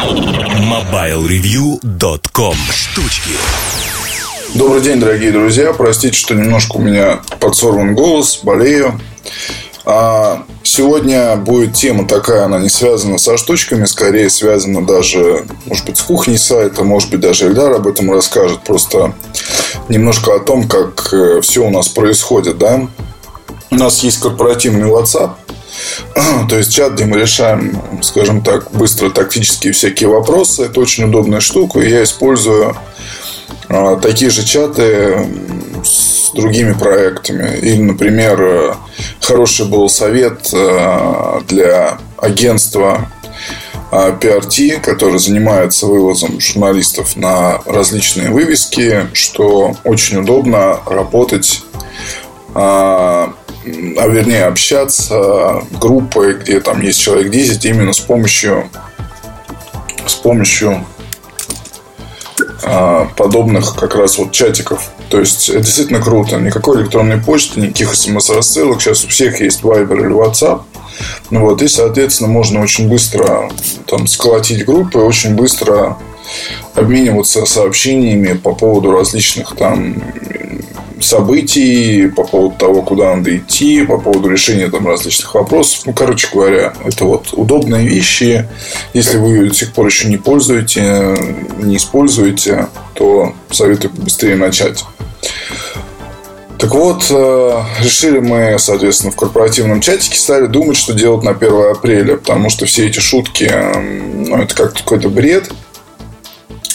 MobileReview.com Штучки Добрый день, дорогие друзья. Простите, что немножко у меня подсорван голос, болею. А сегодня будет тема такая, она не связана со штучками, скорее связана даже, может быть, с кухней сайта, может быть, даже Эльдар об этом расскажет. Просто немножко о том, как э, все у нас происходит, да. У нас есть корпоративный WhatsApp, то есть чат, где мы решаем, скажем так, быстро тактические всякие вопросы. Это очень удобная штука. И я использую а, такие же чаты с другими проектами. Или, например, хороший был совет а, для агентства PRT, а, который занимается вывозом журналистов на различные вывески, что очень удобно работать а вернее общаться группой, где там есть человек 10, именно с помощью с помощью а, подобных как раз вот чатиков. То есть это действительно круто. Никакой электронной почты, никаких смс-рассылок. Сейчас у всех есть Viber или WhatsApp. Ну вот, и, соответственно, можно очень быстро там сколотить группы, очень быстро обмениваться сообщениями по поводу различных там событий, по поводу того, куда надо идти, по поводу решения там различных вопросов. Ну, короче говоря, это вот удобные вещи. Если вы до сих пор еще не пользуете, не используете, то советую быстрее начать. Так вот, э, решили мы, соответственно, в корпоративном чатике стали думать, что делать на 1 апреля, потому что все эти шутки, ну, это как какой-то бред.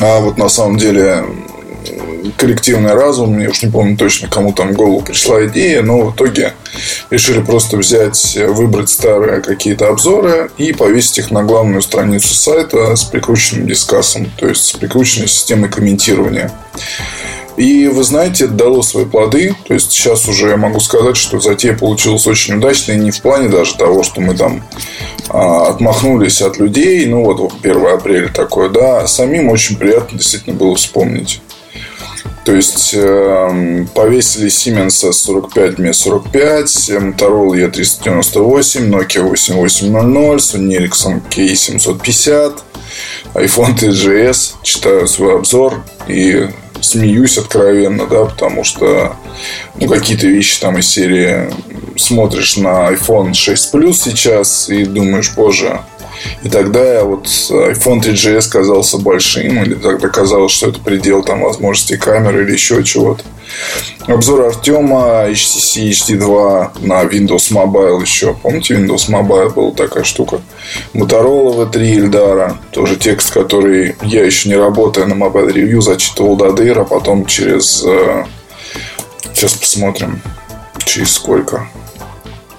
А вот на самом деле коллективный разум, я уж не помню точно, кому там в голову пришла идея, но в итоге решили просто взять, выбрать старые какие-то обзоры и повесить их на главную страницу сайта с прикрученным дискассом, то есть с прикрученной системой комментирования. И вы знаете, это дало свои плоды. То есть сейчас уже я могу сказать, что затея получилась очень удачной. Не в плане даже того, что мы там а, отмахнулись от людей. Ну вот 1 апреля такое, да. А самим очень приятно действительно было вспомнить. То есть э, повесили Siemens S45 Mi45, Motorola E398, Nokia 8800, Sony Ericsson K750, iPhone TGS. Читаю свой обзор и смеюсь откровенно, да, потому что ну, какие-то вещи там из серии смотришь на iPhone 6 Plus сейчас и думаешь, боже, и тогда вот iPhone 3GS казался большим, или тогда казалось, что это предел там возможностей камеры или еще чего-то. Обзор Артема HTC HD2 на Windows Mobile еще. Помните, Windows Mobile была такая штука? Motorola V3 Ильдара. Тоже текст, который я еще не работая на Mobile Review зачитывал до дыр, а потом через... Э, сейчас посмотрим, через сколько.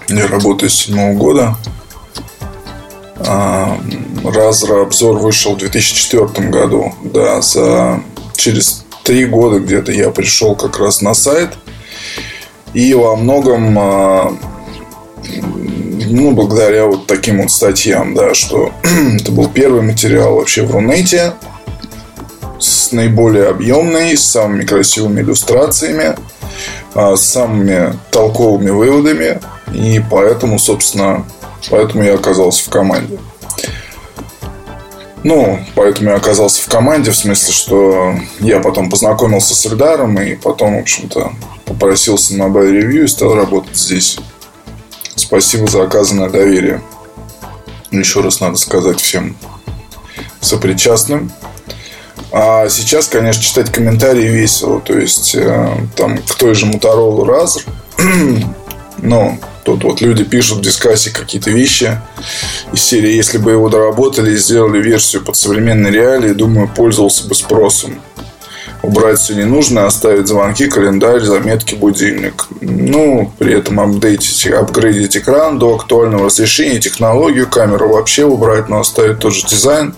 Я работаю с седьмого года. А, Разра обзор вышел в 2004 году. Да, за через три года где-то я пришел как раз на сайт. И во многом а, ну, благодаря вот таким вот статьям, да, что это был первый материал вообще в Рунете с наиболее объемной, с самыми красивыми иллюстрациями, а, с самыми толковыми выводами. И поэтому, собственно, Поэтому я оказался в команде. Ну, поэтому я оказался в команде, в смысле, что я потом познакомился с Эльдаром и потом, в общем-то, попросился на Mobile Review и стал работать здесь. Спасибо за оказанное доверие. Еще раз надо сказать всем сопричастным. А сейчас, конечно, читать комментарии весело. То есть, э, там, к той же Motorola Razer. но Тут вот люди пишут в дискассе какие-то вещи из серии «Если бы его доработали и сделали версию под современные реалии, думаю, пользовался бы спросом». Убрать все не нужно, оставить звонки, календарь, заметки, будильник. Ну, при этом апдейтить, апгрейдить экран до актуального разрешения, технологию, камеру вообще убрать, но оставить тот же дизайн.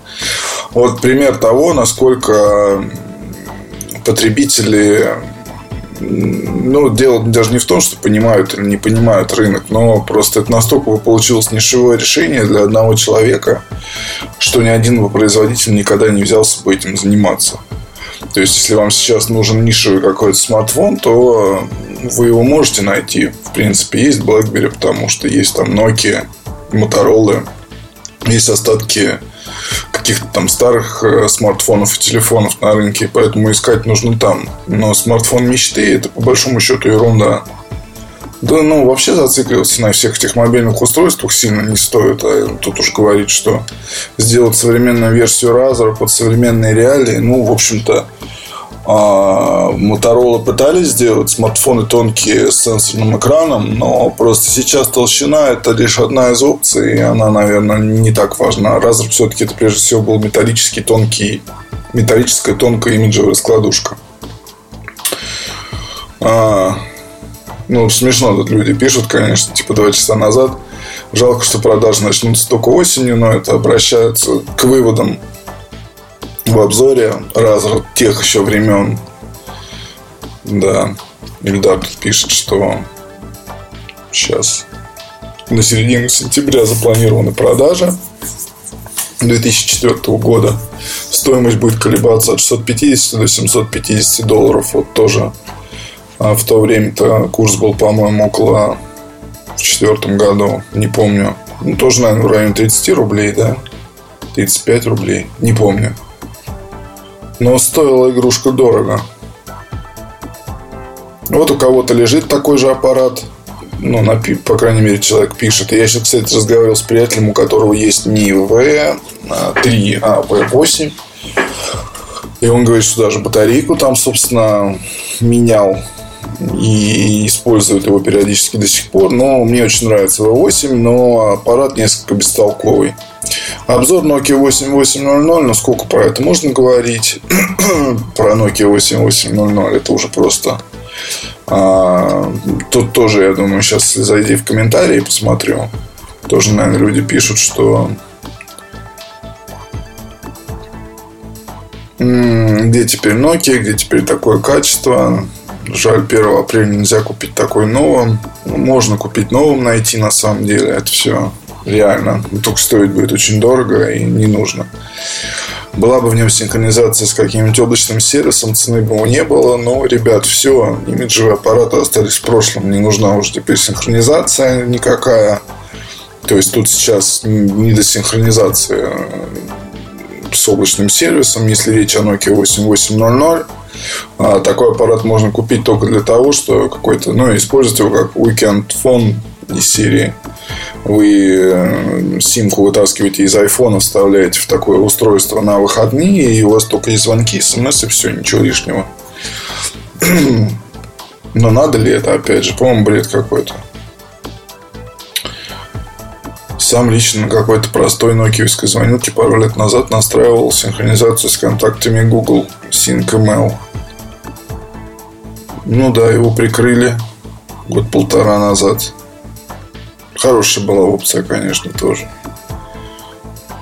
Вот пример того, насколько потребители ну, дело даже не в том, что понимают или не понимают рынок, но просто это настолько получилось нишевое решение для одного человека, что ни один производитель никогда не взялся бы этим заниматься. То есть, если вам сейчас нужен нишевый какой-то смартфон, то вы его можете найти. В принципе, есть BlackBerry, потому что есть там Nokia, Motorola, есть остатки каких-то там старых э, смартфонов и телефонов на рынке, поэтому искать нужно там. Но смартфон мечты это по большому счету ерунда. Да, ну, вообще зацикливаться на всех этих мобильных устройствах сильно не стоит. А тут уж говорить, что сделать современную версию Razer под современные реалии, ну, в общем-то, Моторола пытались сделать смартфоны тонкие с сенсорным экраном, но просто сейчас толщина это лишь одна из опций, и она, наверное, не так важна. Razer все-таки это прежде всего был металлический тонкий, металлическая тонкая имиджевая складушка. А, ну, смешно тут люди пишут, конечно, типа два часа назад. Жалко, что продажи начнутся только осенью, но это обращается к выводам в обзоре Razer тех еще времен. Да. Ильдар тут пишет, что сейчас на середину сентября запланированы продажи 2004 года. Стоимость будет колебаться от 650 до 750 долларов. Вот тоже а в то время-то курс был, по-моему, около в четвертом году, не помню. Ну, тоже, наверное, в районе 30 рублей, да? 35 рублей, не помню. Но стоила игрушка дорого. Вот у кого-то лежит такой же аппарат. Ну, на, по крайней мере, человек пишет. Я сейчас, кстати, разговаривал с приятелем, у которого есть не V3, а V8. И он говорит, что даже батарейку там, собственно, менял и используют его периодически до сих пор. Но мне очень нравится V8, но аппарат несколько бестолковый. Обзор Nokia 8800, ну сколько про это можно говорить? про Nokia 8800 это уже просто... А, тут тоже, я думаю, сейчас зайди в комментарии посмотрю. Тоже, наверное, люди пишут, что где теперь Nokia, где теперь такое качество. Жаль, 1 апреля нельзя купить такой новым. Можно купить новым, найти на самом деле. Это все реально. Только стоить будет очень дорого и не нужно. Была бы в нем синхронизация с каким-нибудь облачным сервисом, цены бы его не было. Но, ребят, все, имиджевые аппараты остались в прошлом. Не нужна уже теперь синхронизация никакая. То есть тут сейчас не до синхронизации с облачным сервисом, если речь о Nokia 8800. А такой аппарат можно купить только для того, что какой-то, ну, использовать его как weekend phone из серии. Вы э, симку вытаскиваете из айфона, вставляете в такое устройство на выходные, и у вас только есть звонки, смс и все, ничего лишнего. Но надо ли это, опять же, по-моему, бред какой-то. Сам лично на какой-то простой нокиевской звонилке пару лет назад настраивал синхронизацию с контактами Google SyncML. Ну да, его прикрыли год-полтора назад. Хорошая была опция, конечно, тоже.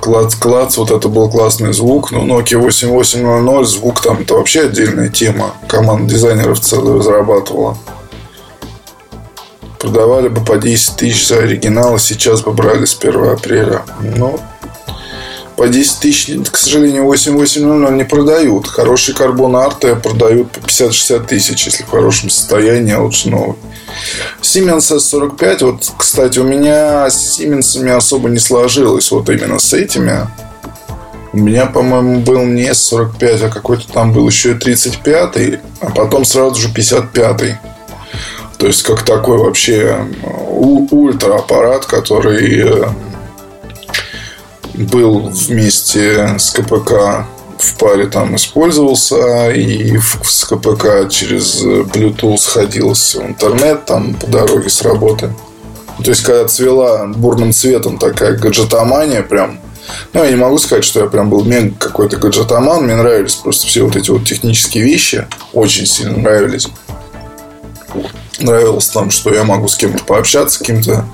Клац-клац, вот это был классный звук. Но Nokia 8800, звук там, это вообще отдельная тема. Команда дизайнеров целую разрабатывала. Продавали бы по 10 тысяч за оригинал, а сейчас бы брали с 1 апреля. Но по 10 тысяч, к сожалению, 8800 не продают. Хорошие карбон арты продают по 50-60 тысяч, если в хорошем состоянии, а лучше новый. Siemens S45, вот, кстати, у меня с Siemens особо не сложилось вот именно с этими. У меня, по-моему, был не S45, а какой-то там был еще и 35 а потом сразу же 55 то есть, как такой вообще ультра аппарат, который э, был вместе с КПК в паре там использовался и с КПК через Bluetooth сходился в интернет там по дороге с работы. То есть, когда цвела бурным цветом такая гаджетомания прям, ну, я не могу сказать, что я прям был мега какой-то гаджетоман. Мне нравились просто все вот эти вот технические вещи. Очень сильно нравились нравилось там, что я могу с кем-то пообщаться каким-то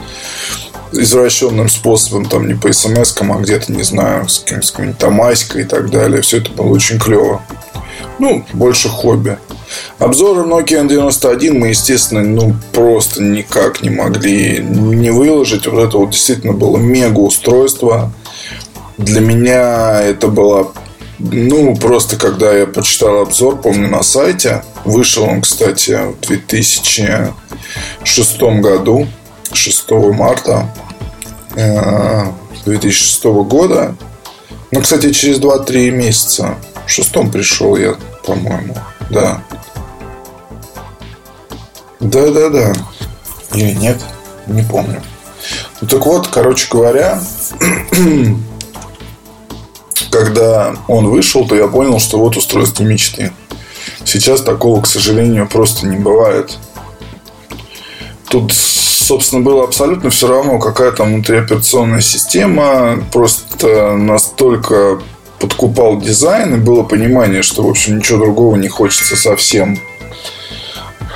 извращенным способом, там не по смс а где-то, не знаю, с каким-нибудь там и так далее. Все это было очень клево. Ну, больше хобби. Обзоры Nokia N91 мы, естественно, ну, просто никак не могли не выложить. Вот это вот действительно было мега устройство. Для меня это было ну, просто когда я почитал обзор, помню, на сайте. Вышел он, кстати, в 2006 году, 6 марта 2006 э, года. Ну, кстати, через 2-3 месяца. В шестом пришел я, по-моему. Да. Да-да-да. Или нет? Не помню. Ну, так вот, короче говоря, когда он вышел, то я понял, что вот устройство мечты. Сейчас такого, к сожалению, просто не бывает. Тут, собственно, было абсолютно все равно, какая там внутриоперационная система. Просто настолько подкупал дизайн, и было понимание, что, в общем, ничего другого не хочется совсем.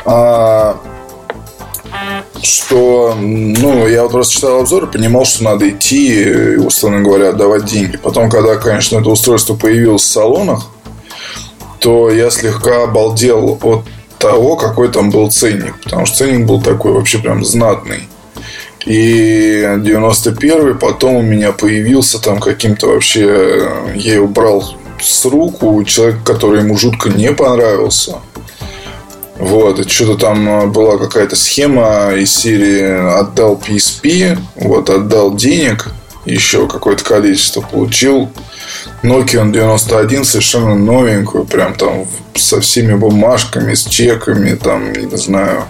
А что, ну, я вот просто читал обзор и понимал, что надо идти условно говоря, отдавать деньги. Потом, когда, конечно, это устройство появилось в салонах, то я слегка обалдел от того, какой там был ценник. Потому что ценник был такой вообще прям знатный. И 91-й потом у меня появился там каким-то вообще... Я его брал с рук у человека, который ему жутко не понравился. Вот, и что-то там э, была какая-то схема из серии отдал PSP, вот, отдал денег, еще какое-то количество получил. Nokia 91 совершенно новенькую, прям там со всеми бумажками, с чеками, там, не знаю,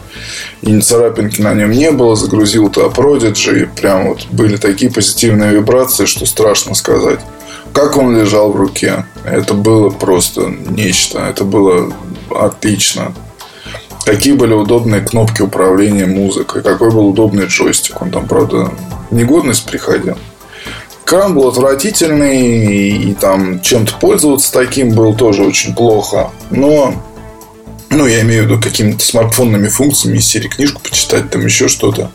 и ни царапинки на нем не было, загрузил туда Prodigy, и прям вот были такие позитивные вибрации, что страшно сказать. Как он лежал в руке, это было просто нечто, это было отлично. Какие были удобные кнопки управления музыкой, какой был удобный джойстик. Он там, правда, негодность приходил. Экран был отвратительный, и, там чем-то пользоваться таким было тоже очень плохо. Но, ну, я имею в виду какими-то смартфонными функциями из серии книжку почитать, там еще что-то.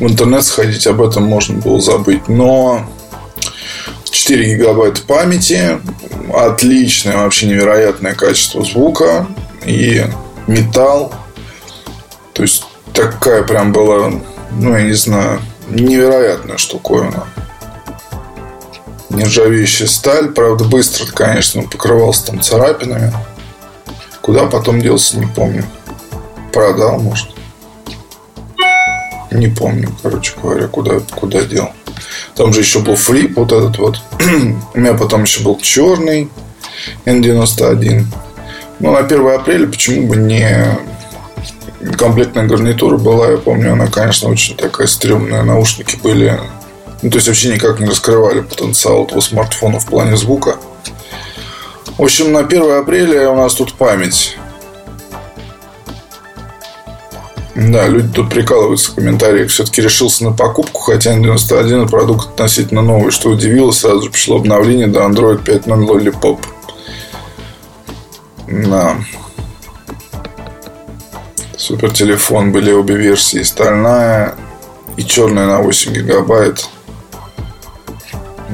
В интернет сходить, об этом можно было забыть. Но 4 гигабайта памяти, отличное, вообще невероятное качество звука и металл. То есть такая прям была, ну, я не знаю, невероятная штуковина. Нержавеющая сталь, правда, быстро, конечно, покрывался там царапинами. Куда потом делся, не помню. Продал, может. Не помню, короче говоря, куда, куда дел. Там же еще был флип, вот этот вот. У меня потом еще был черный N91. Ну, на 1 апреля почему бы не комплектная гарнитура была, я помню, она, конечно, очень такая стрёмная. Наушники были... Ну, то есть, вообще никак не раскрывали потенциал этого смартфона в плане звука. В общем, на 1 апреля у нас тут память. Да, люди тут прикалываются в комментариях. Все-таки решился на покупку, хотя N91 продукт относительно новый. Что удивило, сразу же пришло обновление до Android 5.0 Lollipop. Да. Супер телефон были обе версии. Стальная и черная на 8 гигабайт.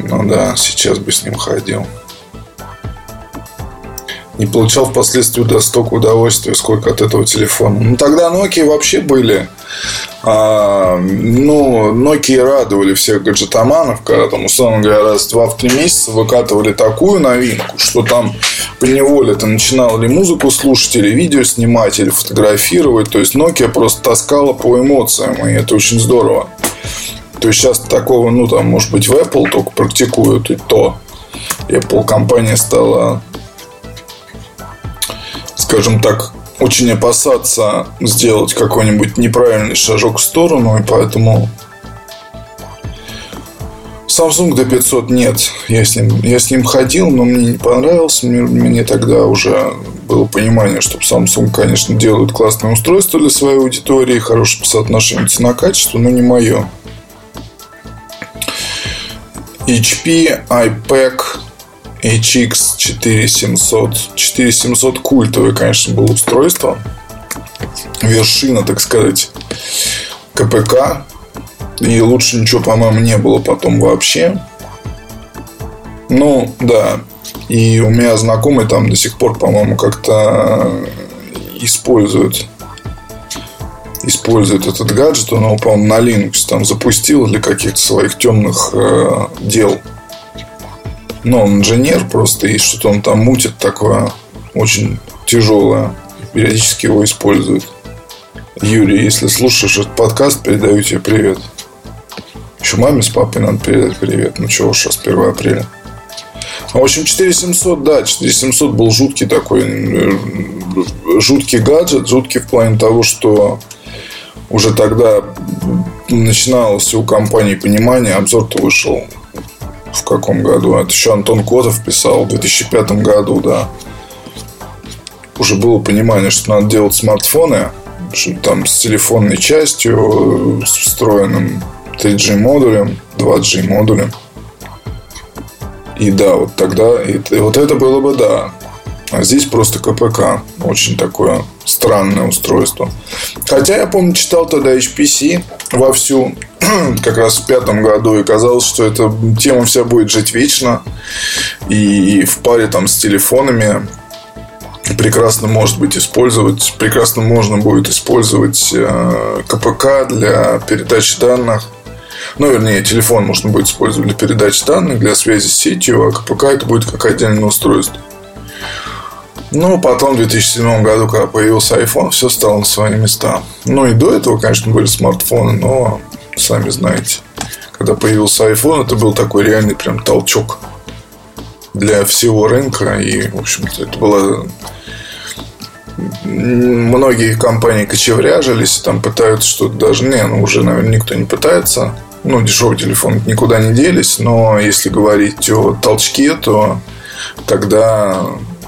Ну да, сейчас бы с ним ходил. Не получал впоследствии до столько удовольствия, сколько от этого телефона. Ну, тогда Nokia вообще были а, ну, Nokia радовали всех гаджетоманов, когда там, условно говоря, раз два в три месяца выкатывали такую новинку, что там по неволе ты начинал или музыку слушать, или видео снимать, или фотографировать. То есть Nokia просто таскала по эмоциям, и это очень здорово. То есть сейчас такого, ну, там, может быть, в Apple только практикуют и то. Apple компания стала, скажем так, очень опасаться сделать какой-нибудь неправильный шажок в сторону, и поэтому Samsung D500 нет. Я с, ним, я с ним ходил, но мне не понравился. Мне, мне тогда уже было понимание, что Samsung, конечно, делают классное устройство для своей аудитории, хорошее соотношение цена-качество, но не мое. HP, iPad, HX 4700. 4700 культовое, конечно, было устройство. Вершина, так сказать, КПК. И лучше ничего, по-моему, не было потом вообще. Ну, да. И у меня знакомый там до сих пор, по-моему, как-то используют использует этот гаджет, он его, по-моему, на Linux там запустил для каких-то своих темных э, дел. Но он инженер просто, и что-то он там мутит такое очень тяжелое. Периодически его использует. Юрий, если слушаешь этот подкаст, передаю тебе привет. Еще маме с папой надо передать привет. Ну чего сейчас 1 апреля. В общем, 4700, да, 4700 был жуткий такой, э, жуткий гаджет, жуткий в плане того, что уже тогда начиналось у компании понимание, обзор-то вышел в каком году? Это еще Антон Котов писал в 2005 году, да. Уже было понимание, что надо делать смартфоны, что там с телефонной частью, с встроенным 3G модулем, 2G модулем. И да, вот тогда, и, и вот это было бы да. А здесь просто КПК. Очень такое странное устройство. Хотя я помню, читал тогда HPC вовсю, как раз в пятом году, и казалось, что эта тема вся будет жить вечно. И в паре там с телефонами прекрасно может быть использовать, прекрасно можно будет использовать э, КПК для передачи данных. Ну, вернее, телефон можно будет использовать для передачи данных, для связи с сетью, а КПК это будет как отдельное устройство. Ну, потом в 2007 году, когда появился iPhone, все стало на свои места. Ну, и до этого, конечно, были смартфоны, но сами знаете, когда появился iPhone, это был такой реальный прям толчок для всего рынка. И, в общем-то, это было многие компании кочевряжились, там пытаются что-то даже... Не, ну уже, наверное, никто не пытается. Ну, дешевые телефоны никуда не делись. Но если говорить о толчке, то тогда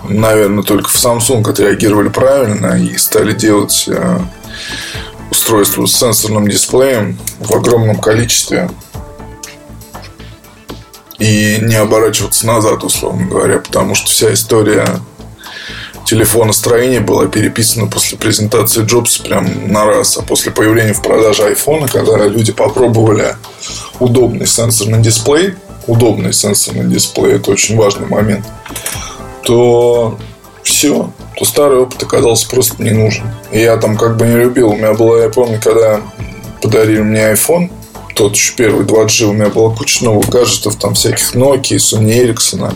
наверное, только в Samsung отреагировали правильно и стали делать э, устройство с сенсорным дисплеем в огромном количестве и не оборачиваться назад, условно говоря, потому что вся история телефона строения была переписана после презентации Джобса прям на раз. А после появления в продаже айфона, когда люди попробовали удобный сенсорный дисплей, удобный сенсорный дисплей, это очень важный момент, то все, то старый опыт оказался просто не нужен. Я там как бы не любил. У меня была, я помню, когда подарили мне iPhone, тот еще первый 2G, у меня была куча новых гаджетов, там всяких Nokia, Sony Ericsson,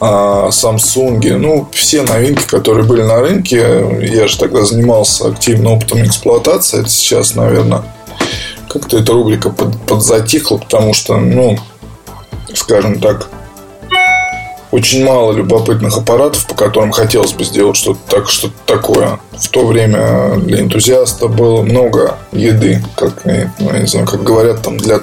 а, Samsung, ну, все новинки, которые были на рынке, я же тогда занимался активным опытом эксплуатации, это сейчас, наверное, как-то эта рубрика под, подзатихла, потому что, ну, скажем так, очень мало любопытных аппаратов, по которым хотелось бы сделать что-то так, что такое. В то время для энтузиаста было много еды, как, ну, я не знаю, как говорят, там для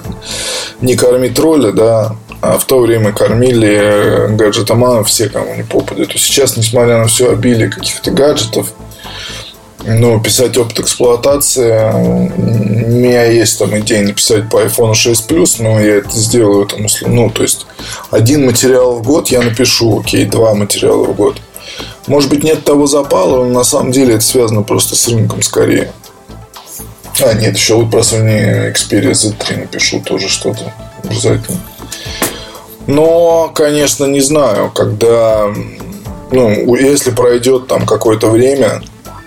не кормить тролля, да, а в то время кормили гаджетоманов все, кому не попадет. То сейчас, несмотря на все обилие каких-то гаджетов, ну, писать опыт эксплуатации. У меня есть там идея написать по iPhone 6 Plus, но я это сделаю там, ну, то есть один материал в год я напишу, окей, два материала в год. Может быть, нет того запала, но на самом деле это связано просто с рынком скорее. А, нет, еще вот про Sony Xperia Z3 напишу тоже что-то обязательно. Но, конечно, не знаю, когда... Ну, если пройдет там какое-то время,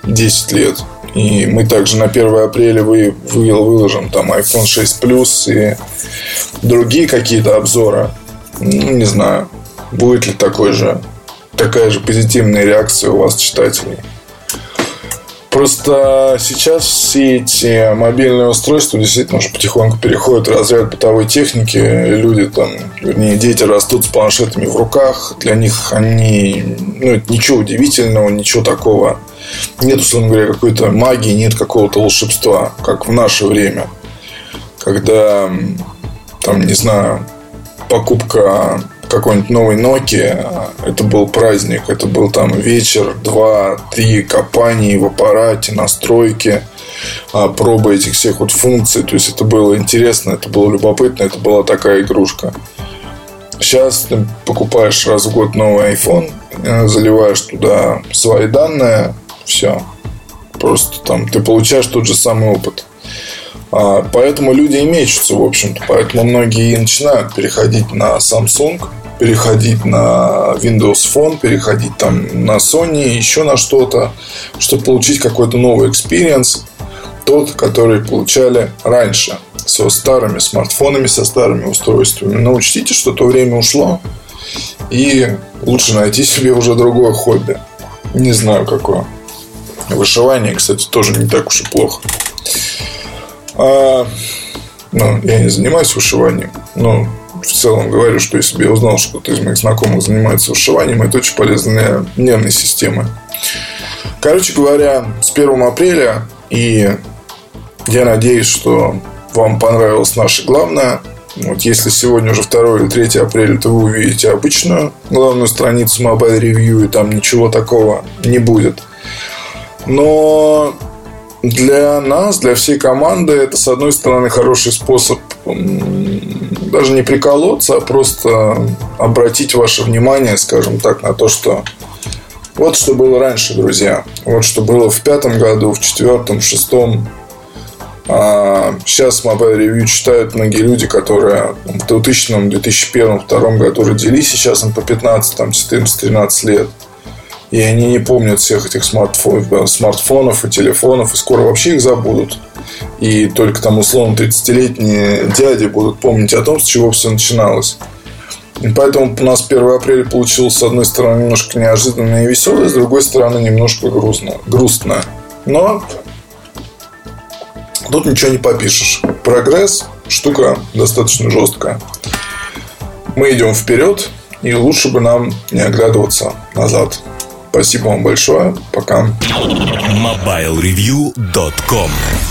10 лет. И мы также на 1 апреля вы, вы, выложим там iPhone 6 Plus и другие какие-то обзоры. Ну, не знаю, будет ли такой же, такая же позитивная реакция у вас, читателей. Просто сейчас все эти мобильные устройства действительно уже потихоньку переходят в разряд бытовой техники. Люди там, вернее, дети растут с планшетами в руках. Для них они, ну, это ничего удивительного, ничего такого нет, условно говоря, какой-то магии, нет какого-то волшебства, как в наше время. Когда, там, не знаю, покупка какой-нибудь новой Nokia, это был праздник, это был там вечер, два, три копаний в аппарате, настройки, а, пробы этих всех вот функций. То есть это было интересно, это было любопытно, это была такая игрушка. Сейчас ты покупаешь раз в год новый iPhone, э, заливаешь туда свои данные, все. Просто там ты получаешь тот же самый опыт. А, поэтому люди и мечутся, в общем-то. Поэтому многие и начинают переходить на Samsung, переходить на Windows Phone, переходить там на Sony, еще на что-то, чтобы получить какой-то новый experience, тот, который получали раньше со старыми смартфонами, со старыми устройствами. Но учтите, что то время ушло, и лучше найти себе уже другое хобби. Не знаю, какое. Вышивание, кстати, тоже не так уж и плохо. А, ну, я не занимаюсь вышиванием, но в целом говорю, что если бы я узнал, что кто-то из моих знакомых занимается вышиванием, это очень полезно для нервной системы. Короче говоря, с 1 апреля и я надеюсь, что вам понравилось наше главное. Вот если сегодня уже 2 или 3 апреля, то вы увидите обычную главную страницу Mobile Review, и там ничего такого не будет. Но для нас, для всей команды, это, с одной стороны, хороший способ даже не приколоться, а просто обратить ваше внимание, скажем так, на то, что вот что было раньше, друзья. Вот что было в пятом году, в четвертом, в шестом, а сейчас Mobile Review читают многие люди, которые в 2000, 2001, 2002 году родились, сейчас им по 15, там, 14, 13 лет. И они не помнят всех этих смартфонов, смартфонов и телефонов, и скоро вообще их забудут. И только там условно 30-летние дяди будут помнить о том, с чего все начиналось. И поэтому у нас 1 апреля получилось, с одной стороны, немножко неожиданно и веселое, с другой стороны, немножко грустно. грустно. Но Тут ничего не попишешь. Прогресс – штука достаточно жесткая. Мы идем вперед, и лучше бы нам не оглядываться назад. Спасибо вам большое. Пока. MobileReview.com